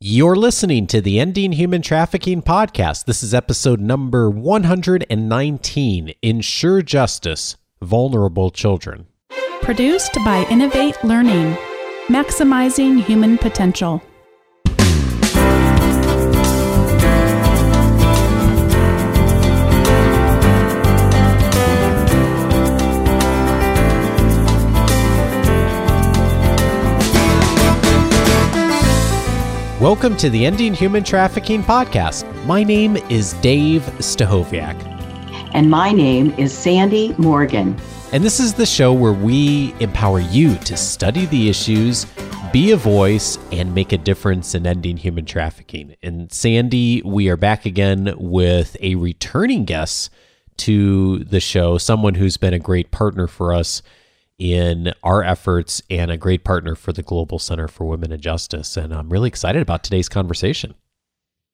You're listening to the Ending Human Trafficking podcast. This is episode number 119 Ensure Justice Vulnerable Children. Produced by Innovate Learning, maximizing human potential. Welcome to the Ending Human Trafficking podcast. My name is Dave Stachowiak. And my name is Sandy Morgan. And this is the show where we empower you to study the issues, be a voice, and make a difference in ending human trafficking. And Sandy, we are back again with a returning guest to the show, someone who's been a great partner for us in our efforts and a great partner for the Global Center for Women and Justice. And I'm really excited about today's conversation.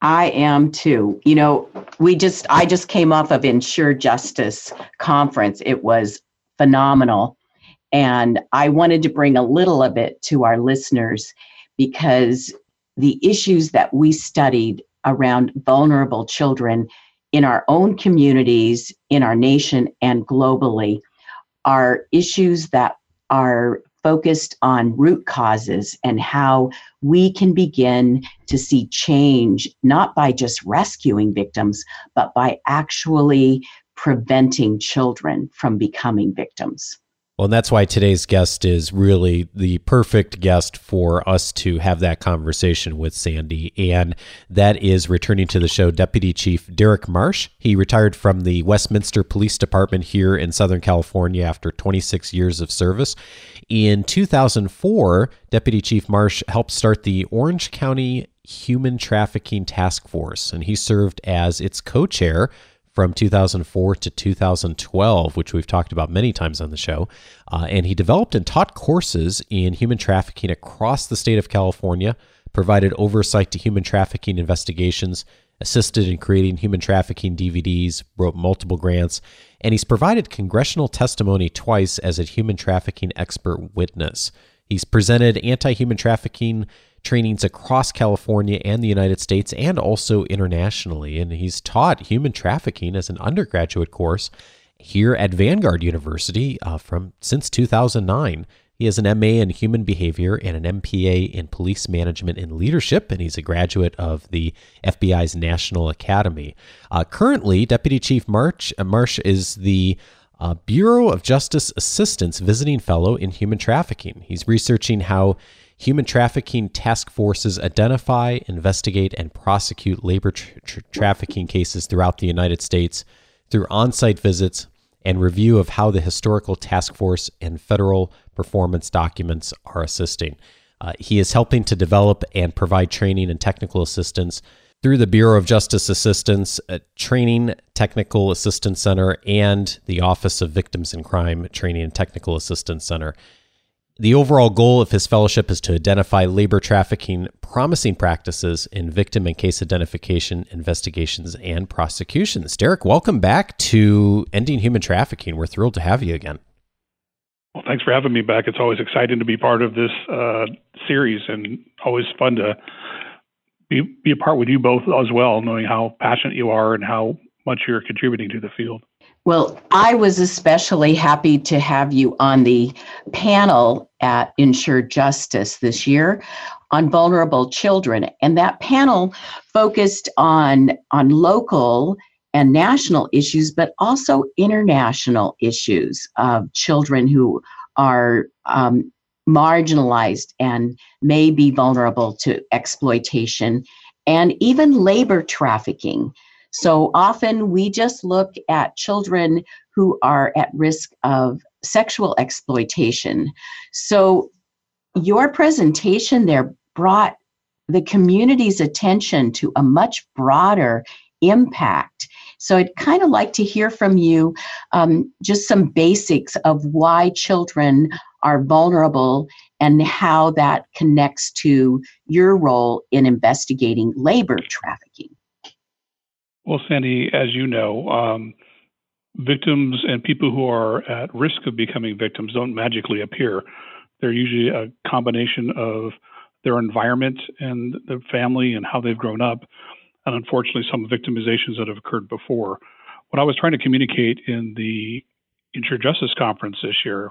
I am too. You know, we just I just came off of Ensure Justice conference. It was phenomenal. And I wanted to bring a little of it to our listeners because the issues that we studied around vulnerable children in our own communities, in our nation, and globally are issues that are focused on root causes and how we can begin to see change, not by just rescuing victims, but by actually preventing children from becoming victims. Well, and that's why today's guest is really the perfect guest for us to have that conversation with Sandy. And that is returning to the show, Deputy Chief Derek Marsh. He retired from the Westminster Police Department here in Southern California after 26 years of service. In 2004, Deputy Chief Marsh helped start the Orange County Human Trafficking Task Force, and he served as its co chair from 2004 to 2012, which we've talked about many times on the show. Uh, and he developed and taught courses in human trafficking across the state of California, provided oversight to human trafficking investigations, assisted in creating human trafficking DVDs, wrote multiple grants, and he's provided congressional testimony twice as a human trafficking expert witness. He's presented anti human trafficking trainings across California and the United States and also internationally. And he's taught human trafficking as an undergraduate course here at Vanguard University uh, from since 2009. He has an MA in human behavior and an MPA in police management and leadership, and he's a graduate of the FBI's National Academy. Uh, currently, Deputy Chief Marsh, uh, Marsh is the uh, Bureau of Justice Assistance Visiting Fellow in Human Trafficking. He's researching how Human trafficking task forces identify, investigate, and prosecute labor tra- tra- trafficking cases throughout the United States through on site visits and review of how the historical task force and federal performance documents are assisting. Uh, he is helping to develop and provide training and technical assistance through the Bureau of Justice Assistance, Training Technical Assistance Center, and the Office of Victims in Crime Training and Technical Assistance Center. The overall goal of his fellowship is to identify labor trafficking promising practices in victim and case identification, investigations, and prosecutions. Derek, welcome back to Ending Human Trafficking. We're thrilled to have you again. Well, thanks for having me back. It's always exciting to be part of this uh, series and always fun to be, be a part with you both as well, knowing how passionate you are and how much you're contributing to the field. Well, I was especially happy to have you on the panel at Ensure Justice this year on vulnerable children. And that panel focused on, on local and national issues, but also international issues of children who are um, marginalized and may be vulnerable to exploitation and even labor trafficking. So often we just look at children who are at risk of sexual exploitation. So your presentation there brought the community's attention to a much broader impact. So I'd kind of like to hear from you um, just some basics of why children are vulnerable and how that connects to your role in investigating labor trafficking. Well, Sandy, as you know, um, victims and people who are at risk of becoming victims don't magically appear. They're usually a combination of their environment and their family and how they've grown up, and unfortunately some victimizations that have occurred before. What I was trying to communicate in the Ensure Justice Conference this year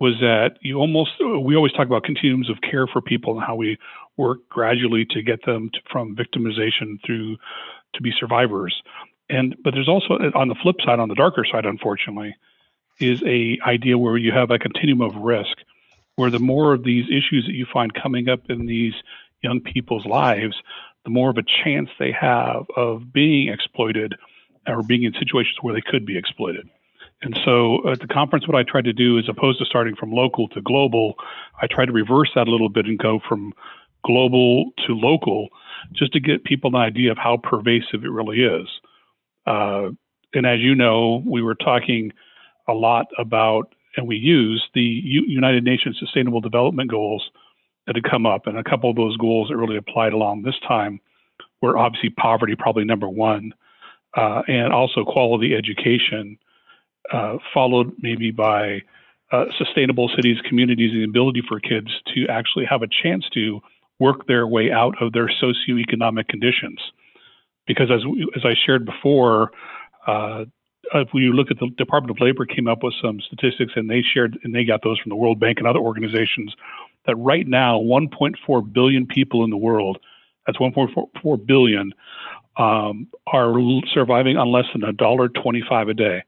was that you almost we always talk about continuums of care for people and how we work gradually to get them to, from victimization through to be survivors. And but there's also on the flip side, on the darker side, unfortunately, is a idea where you have a continuum of risk, where the more of these issues that you find coming up in these young people's lives, the more of a chance they have of being exploited or being in situations where they could be exploited. And so at the conference, what I tried to do, as opposed to starting from local to global, I tried to reverse that a little bit and go from global to local, just to get people an idea of how pervasive it really is. Uh, and as you know, we were talking a lot about, and we use the U- United Nations Sustainable Development Goals that had come up, and a couple of those goals that really applied along this time were obviously poverty, probably number one, uh, and also quality education, uh, followed maybe by uh, sustainable cities, communities, and the ability for kids to actually have a chance to work their way out of their socioeconomic conditions. Because as as I shared before, uh, if we look at the Department of Labor came up with some statistics and they shared and they got those from the World Bank and other organizations that right now 1.4 billion people in the world, that's 1.4 billion, um, are surviving on less than a dollar 25 a day,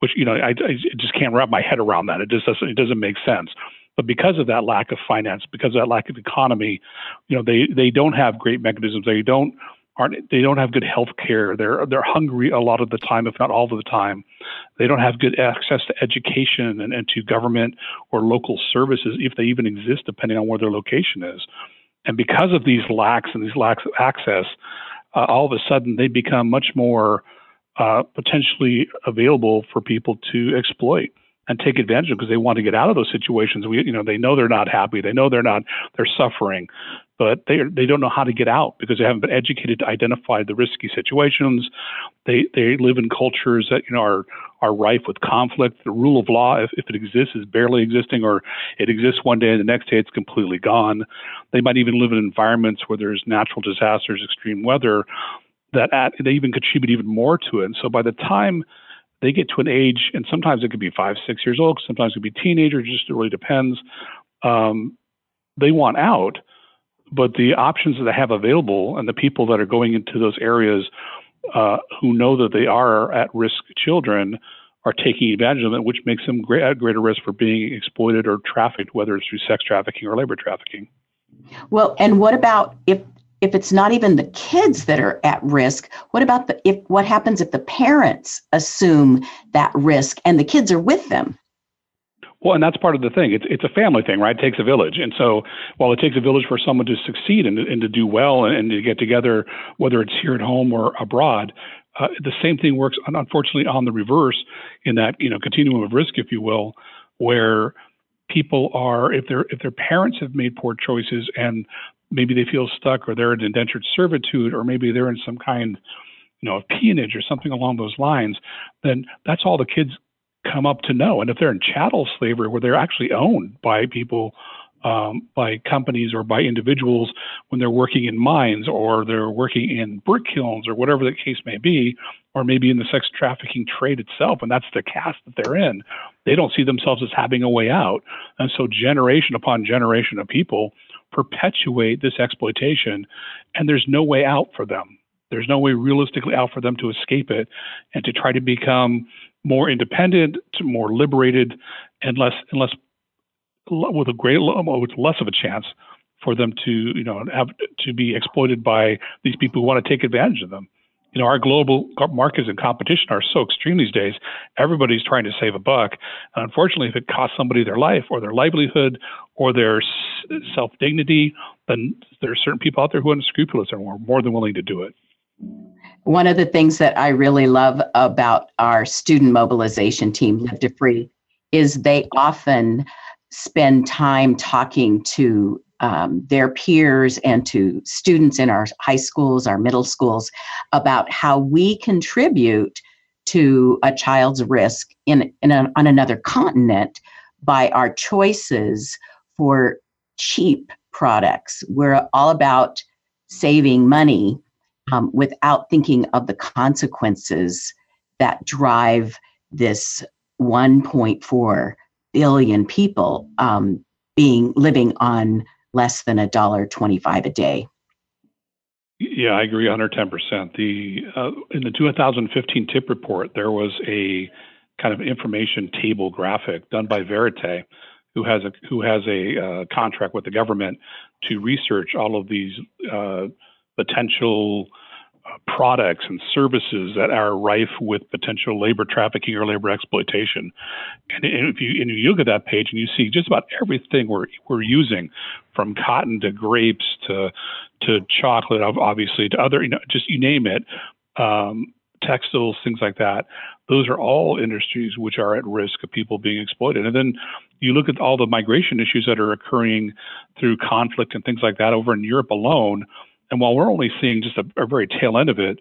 which you know I, I just can't wrap my head around that. It just doesn't it doesn't make sense. But because of that lack of finance, because of that lack of economy, you know, they, they don't have great mechanisms. They don't aren't they don't have good health care. They're they're hungry a lot of the time, if not all of the time. They don't have good access to education and, and to government or local services, if they even exist, depending on where their location is. And because of these lacks and these lacks of access, uh, all of a sudden they become much more uh, potentially available for people to exploit and take advantage of because they want to get out of those situations. We, you know, they know they're not happy. They know they're not, they're suffering, but they they don't know how to get out because they haven't been educated to identify the risky situations. They they live in cultures that you know are are rife with conflict. The rule of law, if, if it exists, is barely existing, or it exists one day and the next day it's completely gone. They might even live in environments where there's natural disasters, extreme weather, that add, they even contribute even more to it. And so by the time they get to an age, and sometimes it could be five, six years old, sometimes it could be teenagers, just it really depends. Um, they want out, but the options that they have available and the people that are going into those areas uh, who know that they are at risk children are taking advantage of it, which makes them great, at greater risk for being exploited or trafficked, whether it's through sex trafficking or labor trafficking. Well, and what about if if it's not even the kids that are at risk what about the if what happens if the parents assume that risk and the kids are with them well, and that's part of the thing. It's it's a family thing, right? It takes a village, and so while it takes a village for someone to succeed and, and to do well and, and to get together, whether it's here at home or abroad, uh, the same thing works. Unfortunately, on the reverse, in that you know continuum of risk, if you will, where people are if their if their parents have made poor choices and maybe they feel stuck or they're in indentured servitude or maybe they're in some kind you know of peonage or something along those lines then that's all the kids come up to know and if they're in chattel slavery where they're actually owned by people um, by companies or by individuals when they're working in mines or they're working in brick kilns or whatever the case may be, or maybe in the sex trafficking trade itself, and that's the caste that they're in. They don't see themselves as having a way out. And so, generation upon generation of people perpetuate this exploitation, and there's no way out for them. There's no way realistically out for them to escape it and to try to become more independent, more liberated, and less and less with a great with less of a chance for them to you know have to be exploited by these people who want to take advantage of them. You know, our global markets and competition are so extreme these days. Everybody's trying to save a buck. And unfortunately, if it costs somebody their life or their livelihood or their self dignity, then there are certain people out there who are unscrupulous and are more than willing to do it. One of the things that I really love about our student mobilization team, Live to Free, is they often spend time talking to um, their peers and to students in our high schools, our middle schools, about how we contribute to a child's risk in, in a, on another continent by our choices for cheap products. We're all about saving money um, without thinking of the consequences that drive this 1.4 billion people um, being living on less than a dollar 25 a day. Yeah, I agree 110%. The uh, in the 2015 TIP report, there was a kind of information table graphic done by Verite, who has a who has a uh, contract with the government to research all of these uh, potential products and services that are rife with potential labor trafficking or labor exploitation. And, and if you and you look at that page and you see just about everything we're we're using, from cotton to grapes to to chocolate, obviously to other, you know, just you name it, um, textiles, things like that. Those are all industries which are at risk of people being exploited. And then you look at all the migration issues that are occurring through conflict and things like that over in Europe alone. And while we're only seeing just a, a, very tail end of it,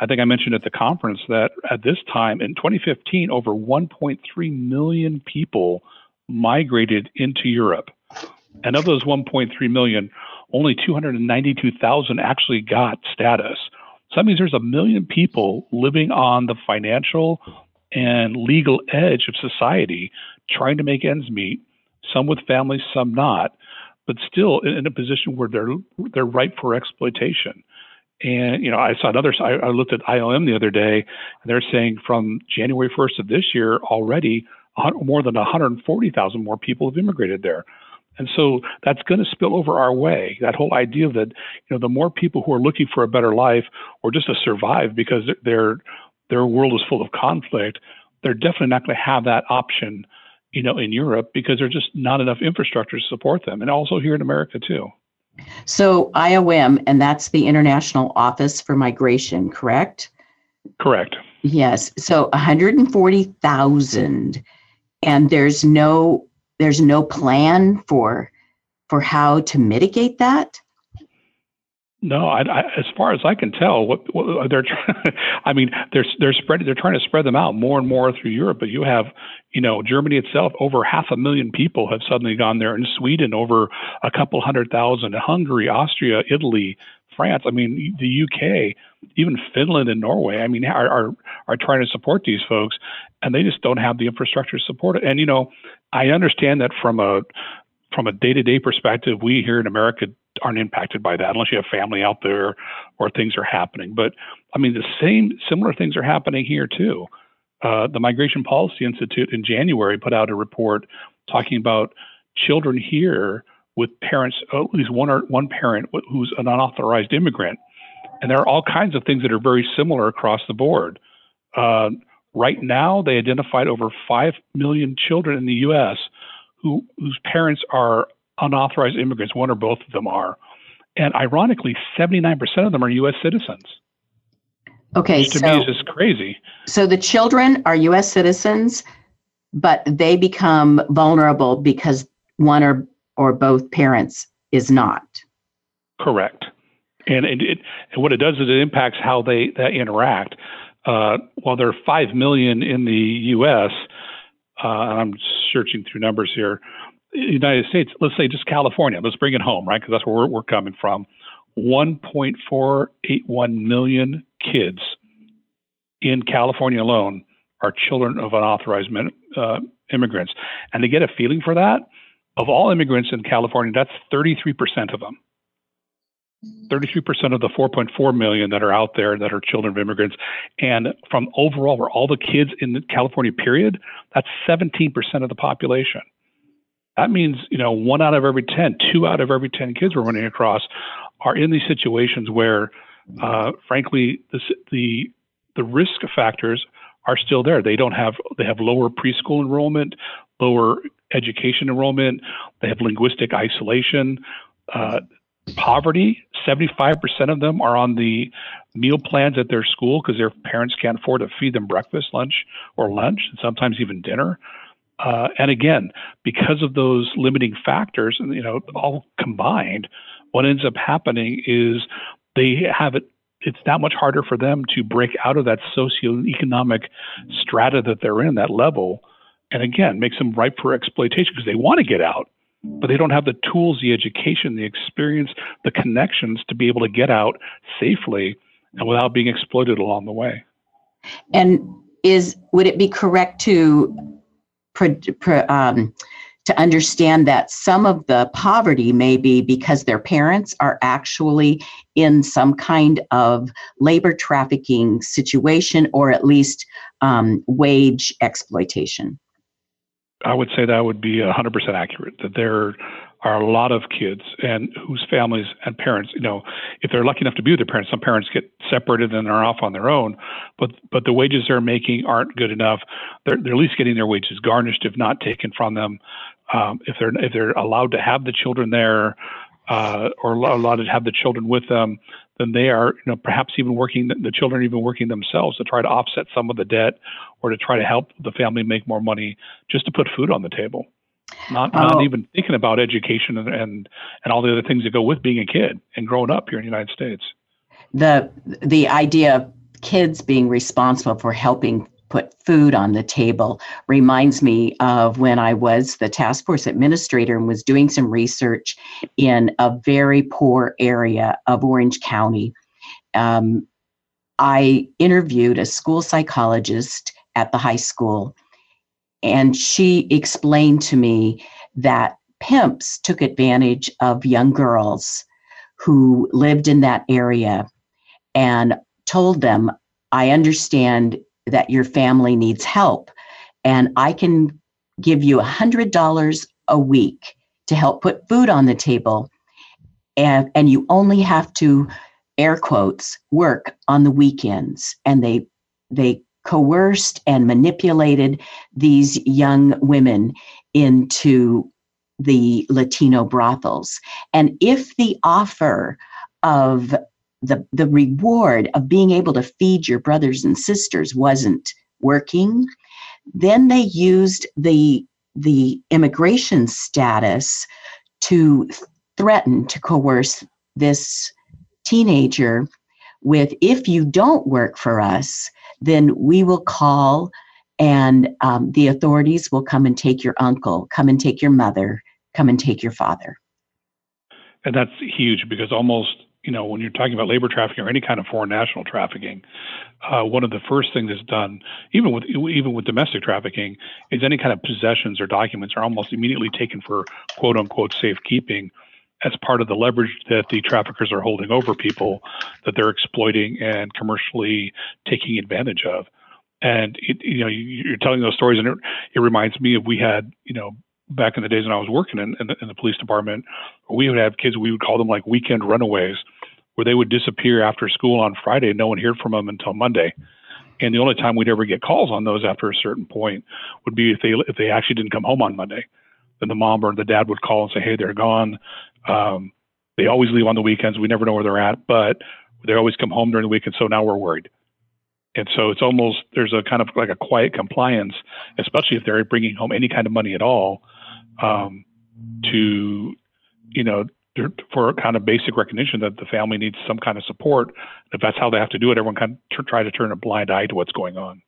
I think I mentioned at the conference that at this time in 2015, over 1.3 million people migrated into Europe. And of those 1.3 million, only 292,000 actually got status. So that means there's a million people living on the financial and legal edge of society trying to make ends meet, some with families, some not, but still in a position where they're they're ripe for exploitation. And you know, I saw another. I, I looked at IOM the other day, and they're saying from January 1st of this year already, more than 140,000 more people have immigrated there. And so that's going to spill over our way. That whole idea that you know the more people who are looking for a better life or just to survive because their their world is full of conflict, they're definitely not going to have that option, you know, in Europe because there's just not enough infrastructure to support them, and also here in America too. So IOM, and that's the International Office for Migration, correct? Correct. Yes. So 140,000, and there's no there's no plan for for how to mitigate that no, I, I, as far as I can tell, what, what they're trying, I mean, they're they're spreading, they're trying to spread them out more and more through Europe. But you have, you know, Germany itself, over half a million people have suddenly gone there, and Sweden, over a couple hundred thousand, Hungary, Austria, Italy, France. I mean, the UK, even Finland and Norway. I mean, are are, are trying to support these folks, and they just don't have the infrastructure to support it. And you know, I understand that from a from a day-to-day perspective, we here in America aren't impacted by that unless you have family out there or things are happening. But I mean, the same similar things are happening here too. Uh, the Migration Policy Institute in January put out a report talking about children here with parents, at least one or one parent who's an unauthorized immigrant, and there are all kinds of things that are very similar across the board. Uh, right now, they identified over five million children in the U.S who whose parents are unauthorized immigrants. One or both of them are, and ironically, seventy nine percent of them are U.S. citizens. Okay, to so, me is just crazy. So the children are U.S. citizens, but they become vulnerable because one or or both parents is not. Correct, and it, it and what it does is it impacts how they, they interact. Uh, while there are five million in the U.S., uh, I'm searching through numbers here. United States, let's say just California, let's bring it home, right? Because that's where we're, we're coming from. 1.481 million kids in California alone are children of unauthorized men, uh, immigrants. And to get a feeling for that, of all immigrants in California, that's 33% of them. 33% of the 4.4 million that are out there that are children of immigrants. And from overall, where all the kids in California period, that's 17% of the population. That means, you know, one out of every 10, two out of every 10 kids we're running across are in these situations where, uh, frankly, the, the, the risk factors are still there. They don't have, they have lower preschool enrollment, lower education enrollment, they have linguistic isolation. Uh, poverty 75% of them are on the meal plans at their school because their parents can't afford to feed them breakfast lunch or lunch and sometimes even dinner uh, and again because of those limiting factors you know all combined what ends up happening is they have it it's that much harder for them to break out of that socioeconomic strata that they're in that level and again makes them ripe for exploitation because they want to get out but they don't have the tools, the education, the experience, the connections to be able to get out safely and without being exploited along the way. And is would it be correct to um, to understand that some of the poverty may be because their parents are actually in some kind of labor trafficking situation or at least um, wage exploitation? I would say that would be 100% accurate, that there are a lot of kids and whose families and parents, you know, if they're lucky enough to be with their parents, some parents get separated and they're off on their own, but but the wages they're making aren't good enough. They're, they're at least getting their wages garnished, if not taken from them. Um, if they're if they're allowed to have the children there, uh, or allowed to have the children with them, then they are, you know, perhaps even working the children even working themselves to try to offset some of the debt or to try to help the family make more money just to put food on the table. Not not oh. even thinking about education and, and and all the other things that go with being a kid and growing up here in the United States. The the idea of kids being responsible for helping put food on the table reminds me of when I was the task force administrator and was doing some research in a very poor area of Orange County. Um, I interviewed a school psychologist at the high school, and she explained to me that pimps took advantage of young girls who lived in that area and told them, I understand that your family needs help. And I can give you a $100 a week to help put food on the table. And, and you only have to, air quotes, work on the weekends. And they, they coerced and manipulated these young women into the Latino brothels. And if the offer of the the reward of being able to feed your brothers and sisters wasn't working then they used the the immigration status to threaten to coerce this teenager with if you don't work for us then we will call and um, the authorities will come and take your uncle come and take your mother come and take your father. And that's huge because almost you know, when you're talking about labor trafficking or any kind of foreign national trafficking, uh, one of the first things that's done, even with even with domestic trafficking, is any kind of possessions or documents are almost immediately taken for quote unquote safekeeping as part of the leverage that the traffickers are holding over people that they're exploiting and commercially taking advantage of. And it, you know, you're telling those stories, and it, it reminds me of we had, you know, back in the days when I was working in, in, the, in the police department, we would have kids, we would call them like weekend runaways, where they would disappear after school on Friday and no one heard from them until Monday. And the only time we'd ever get calls on those after a certain point would be if they if they actually didn't come home on Monday. Then the mom or the dad would call and say, "Hey, they're gone. Um, they always leave on the weekends. We never know where they're at, but they always come home during the weekend. So now we're worried." And so it's almost there's a kind of like a quiet compliance, especially if they're bringing home any kind of money at all, um, to, you know, for kind of basic recognition that the family needs some kind of support. If that's how they have to do it, everyone kind of try to turn a blind eye to what's going on.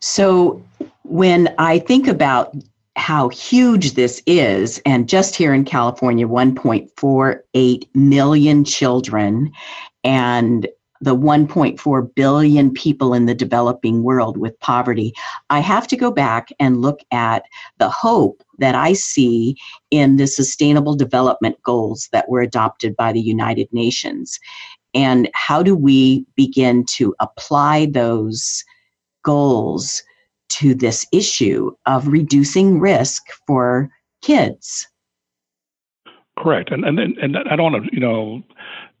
So when I think about how huge this is, and just here in California, 1.48 million children, and the 1.4 billion people in the developing world with poverty, I have to go back and look at the hope that I see in the sustainable development goals that were adopted by the United Nations. And how do we begin to apply those goals to this issue of reducing risk for kids? Correct. And and and I don't want to, you know,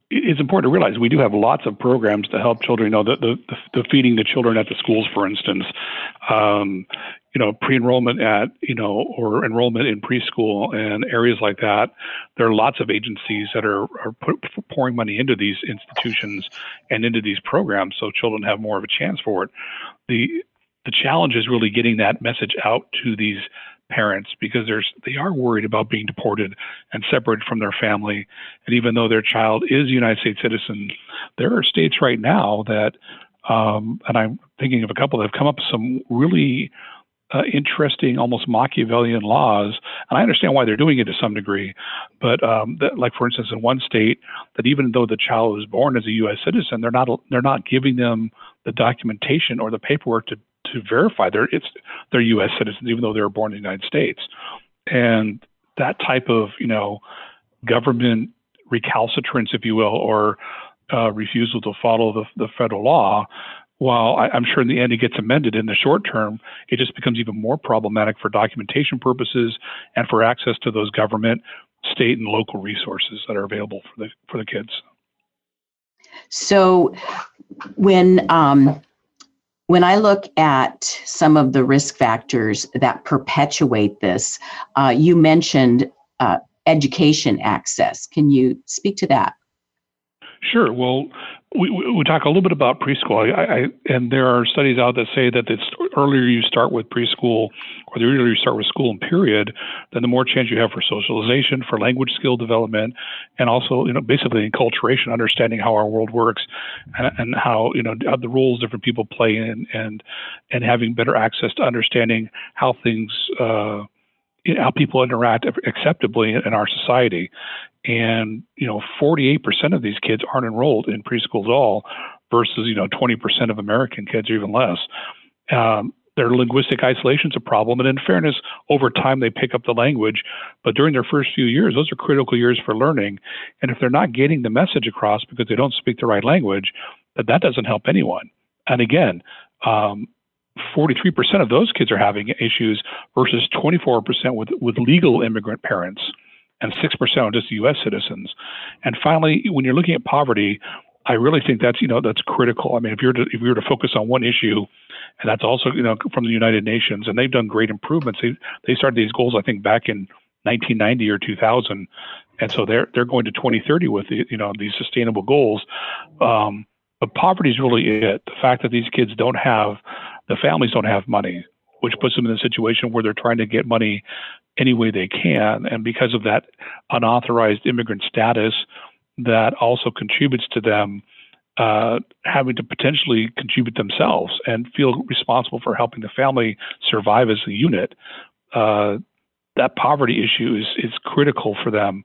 it's important to realize we do have lots of programs to help children. You know, the the, the feeding the children at the schools, for instance, um, you know, pre-enrollment at you know, or enrollment in preschool and areas like that. There are lots of agencies that are are put, pouring money into these institutions and into these programs, so children have more of a chance for it. The the challenge is really getting that message out to these parents because there's they are worried about being deported and separated from their family. And even though their child is a United States citizen, there are states right now that, um, and I'm thinking of a couple that have come up with some really uh, interesting, almost Machiavellian laws, and I understand why they're doing it to some degree. But um, that, like for instance, in one state, that even though the child was born as a U.S. citizen, they're not they're not giving them the documentation or the paperwork to to verify they're it's they're U.S. citizens, even though they were born in the United States. And that type of you know government recalcitrance, if you will, or uh, refusal to follow the, the federal law while I, am sure in the end it gets amended in the short term, it just becomes even more problematic for documentation purposes and for access to those government, state, and local resources that are available for the for the kids. So, when um, when I look at some of the risk factors that perpetuate this, uh, you mentioned uh, education access. Can you speak to that? Sure. Well, we, we talk a little bit about preschool, I, I, and there are studies out that say that the earlier you start with preschool, or the earlier you start with school and period, then the more chance you have for socialization, for language skill development, and also, you know, basically enculturation, understanding how our world works, and, and how you know the roles different people play in, and and having better access to understanding how things. Uh, how people interact acceptably in our society. And, you know, 48% of these kids aren't enrolled in preschool at all versus, you know, 20% of American kids or even less. Um, their linguistic isolation is a problem. And in fairness, over time they pick up the language. But during their first few years, those are critical years for learning. And if they're not getting the message across because they don't speak the right language, that that doesn't help anyone. And again, um, 43% of those kids are having issues versus 24% with, with legal immigrant parents and 6% are just US citizens. And finally, when you're looking at poverty, I really think that's you know that's critical. I mean, if you're to, if you were to focus on one issue, and that's also you know from the United Nations, and they've done great improvements. They they started these goals I think back in 1990 or 2000, and so they're they're going to 2030 with you know these sustainable goals. Um, but poverty is really it. The fact that these kids don't have the families don't have money, which puts them in a situation where they're trying to get money any way they can. And because of that unauthorized immigrant status, that also contributes to them uh, having to potentially contribute themselves and feel responsible for helping the family survive as a unit. Uh, that poverty issue is is critical for them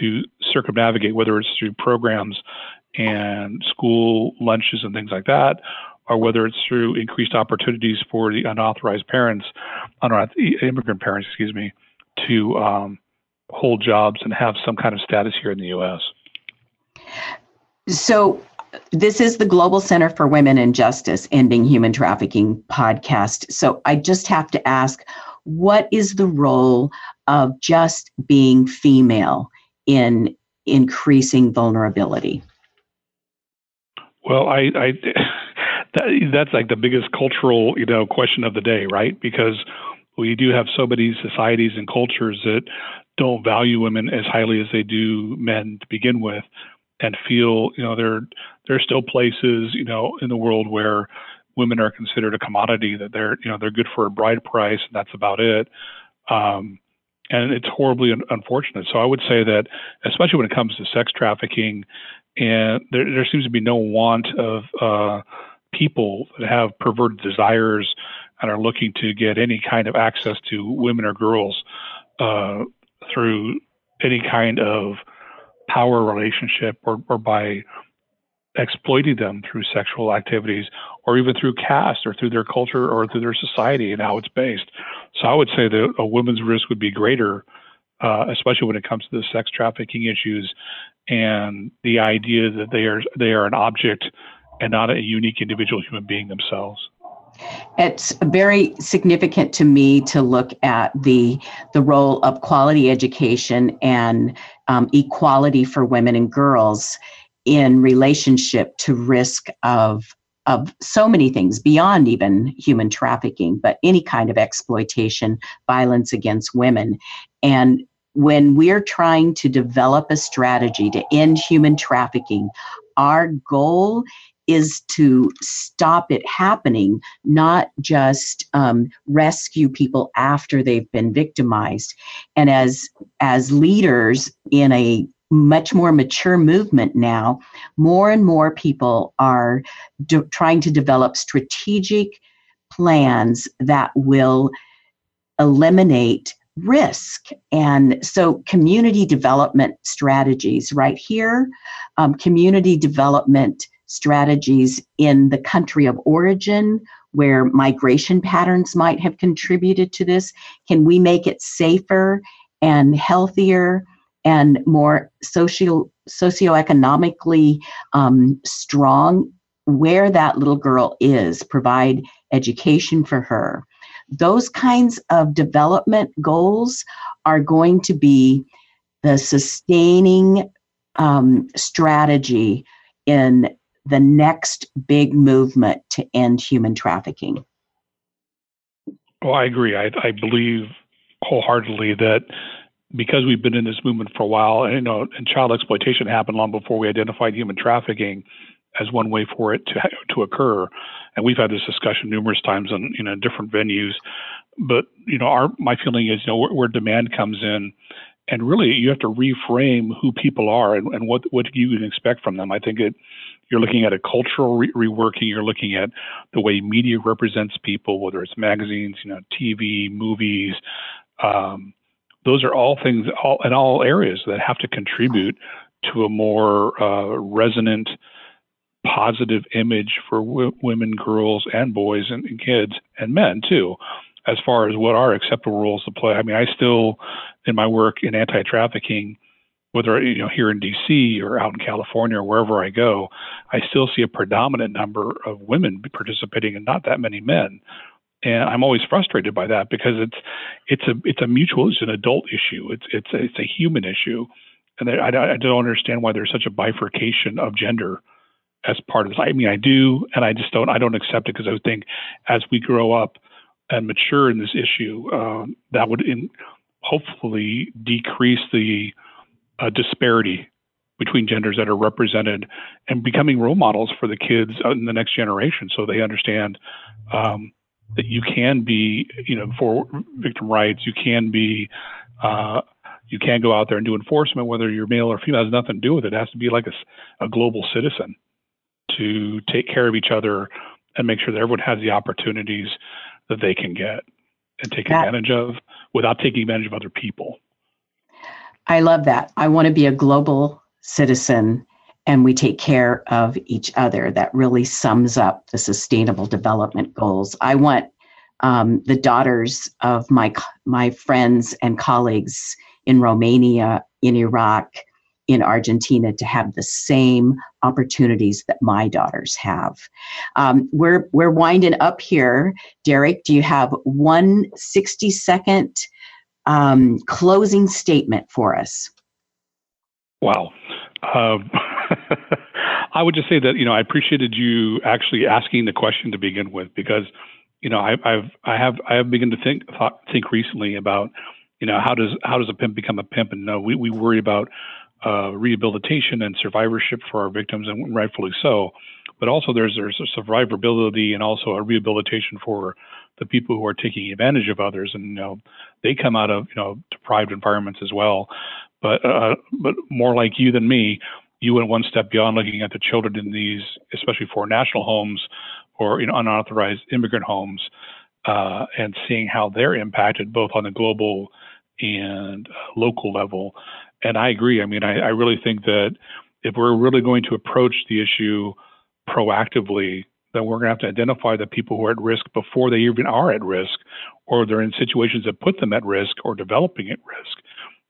to circumnavigate, whether it's through programs and school lunches and things like that, or whether it's through increased opportunities for the unauthorized parents, unauthorized immigrant parents, excuse me, to um, hold jobs and have some kind of status here in the U.S. So, this is the Global Center for Women and Justice Ending Human Trafficking podcast. So, I just have to ask what is the role of just being female in increasing vulnerability? Well, I, I that, that's like the biggest cultural, you know, question of the day, right? Because we do have so many societies and cultures that don't value women as highly as they do men to begin with, and feel, you know, there there are still places, you know, in the world where women are considered a commodity that they're, you know, they're good for a bride price, and that's about it. Um, and it's horribly un- unfortunate. So I would say that, especially when it comes to sex trafficking, and there, there seems to be no want of uh, people that have perverted desires and are looking to get any kind of access to women or girls uh, through any kind of power relationship or, or by exploiting them through sexual activities or even through caste or through their culture or through their society and how it's based. So I would say that a woman's risk would be greater, uh, especially when it comes to the sex trafficking issues and the idea that they are they are an object and not a unique individual human being themselves. It's very significant to me to look at the the role of quality education and um, equality for women and girls in relationship to risk of of so many things beyond even human trafficking, but any kind of exploitation, violence against women, and when we're trying to develop a strategy to end human trafficking, our goal is to stop it happening, not just um, rescue people after they've been victimized. And as as leaders in a much more mature movement now, more and more people are de- trying to develop strategic plans that will eliminate risk. And so, community development strategies right here, um, community development strategies in the country of origin where migration patterns might have contributed to this? Can we make it safer and healthier and more social socioeconomically um, strong where that little girl is? Provide education for her. Those kinds of development goals are going to be the sustaining um, strategy in the next big movement to end human trafficking? Well, I agree. I, I believe wholeheartedly that because we've been in this movement for a while, and you know, and child exploitation happened long before we identified human trafficking as one way for it to to occur. And we've had this discussion numerous times in you know different venues. But you know, our my feeling is you know where, where demand comes in, and really you have to reframe who people are and, and what what you can expect from them. I think it you're looking at a cultural re- reworking. You're looking at the way media represents people, whether it's magazines, you know, TV, movies. Um, those are all things all, in all areas that have to contribute to a more uh, resonant, positive image for w- women, girls, and boys, and, and kids, and men too as far as what are acceptable roles to play. I mean, I still, in my work in anti-trafficking, whether you know here in DC or out in California or wherever I go, I still see a predominant number of women participating and not that many men. And I'm always frustrated by that because it's it's a it's a mutual it's an adult issue it's it's a, it's a human issue, and I, I don't understand why there's such a bifurcation of gender as part of this. I mean I do, and I just don't I don't accept it because I think as we grow up and mature in this issue, um, that would in, hopefully decrease the uh, disparity between genders that are represented and becoming role models for the kids in the next generation. So they understand um, that you can be you know for victim rights you can be uh, you can go out there and do enforcement whether you're male or female has nothing to do with it. It has to be like a, a global citizen to take care of each other and make sure that everyone has the opportunities that they can get and take that, advantage of without taking advantage of other people I love that. I want to be a global citizen and we take care of each other. That really sums up the sustainable development goals. I want um, the daughters of my my friends and colleagues in Romania, in Iraq, in Argentina to have the same opportunities that my daughters have. Um, we're we're winding up here. Derek, do you have one 60 second um, closing statement for us? Wow. Um, I would just say that you know I appreciated you actually asking the question to begin with because you know I, I've I have I have begun to think thought, think recently about you know how does how does a pimp become a pimp and no we we worry about uh, rehabilitation and survivorship for our victims and rightfully so but also there's there's a survivability and also a rehabilitation for the people who are taking advantage of others, and you know they come out of you know deprived environments as well. But uh, but more like you than me, you went one step beyond looking at the children in these, especially for national homes or you know unauthorized immigrant homes, uh, and seeing how they're impacted both on the global and local level. And I agree. I mean, I, I really think that if we're really going to approach the issue proactively, then we're going to have to identify the people who are at risk before they even are at risk, or they're in situations that put them at risk or developing at risk,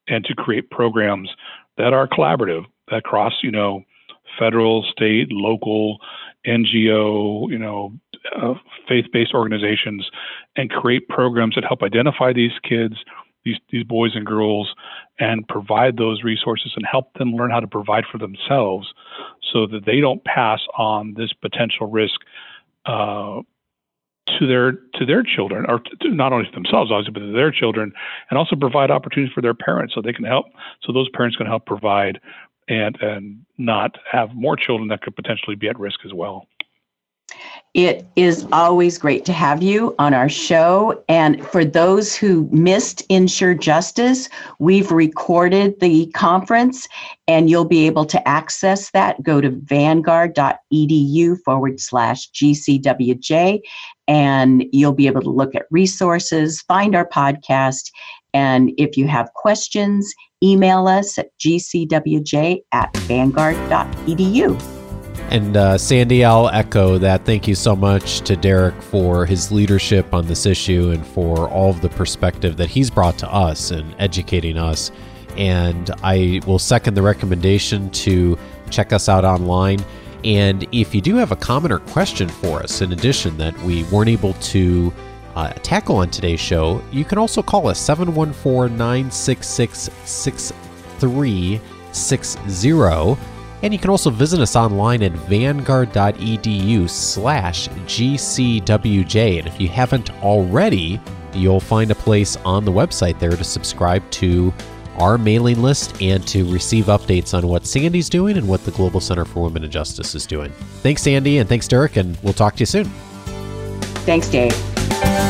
and to create programs that are collaborative, that cross, you know, federal, state, local, NGO, you know, uh, faith-based organizations, and create programs that help identify these kids, these these boys and girls, and provide those resources and help them learn how to provide for themselves so that they don't pass on this potential risk uh, to their to their children, or to, not only to themselves, obviously, but to their children, and also provide opportunities for their parents so they can help, so those parents can help provide and and not have more children that could potentially be at risk as well. It is always great to have you on our show. And for those who missed Ensure Justice, we've recorded the conference and you'll be able to access that. Go to vanguard.edu forward slash GCWJ and you'll be able to look at resources, find our podcast. And if you have questions, email us at gcwj at vanguard.edu. And uh, Sandy, I'll echo that. Thank you so much to Derek for his leadership on this issue and for all of the perspective that he's brought to us and educating us. And I will second the recommendation to check us out online. And if you do have a comment or question for us, in addition that we weren't able to uh, tackle on today's show, you can also call us 714 966 6360 and you can also visit us online at vanguard.edu slash GCWJ. And if you haven't already, you'll find a place on the website there to subscribe to our mailing list and to receive updates on what Sandy's doing and what the Global Center for Women and Justice is doing. Thanks, Sandy, and thanks, Derek, and we'll talk to you soon. Thanks, Dave.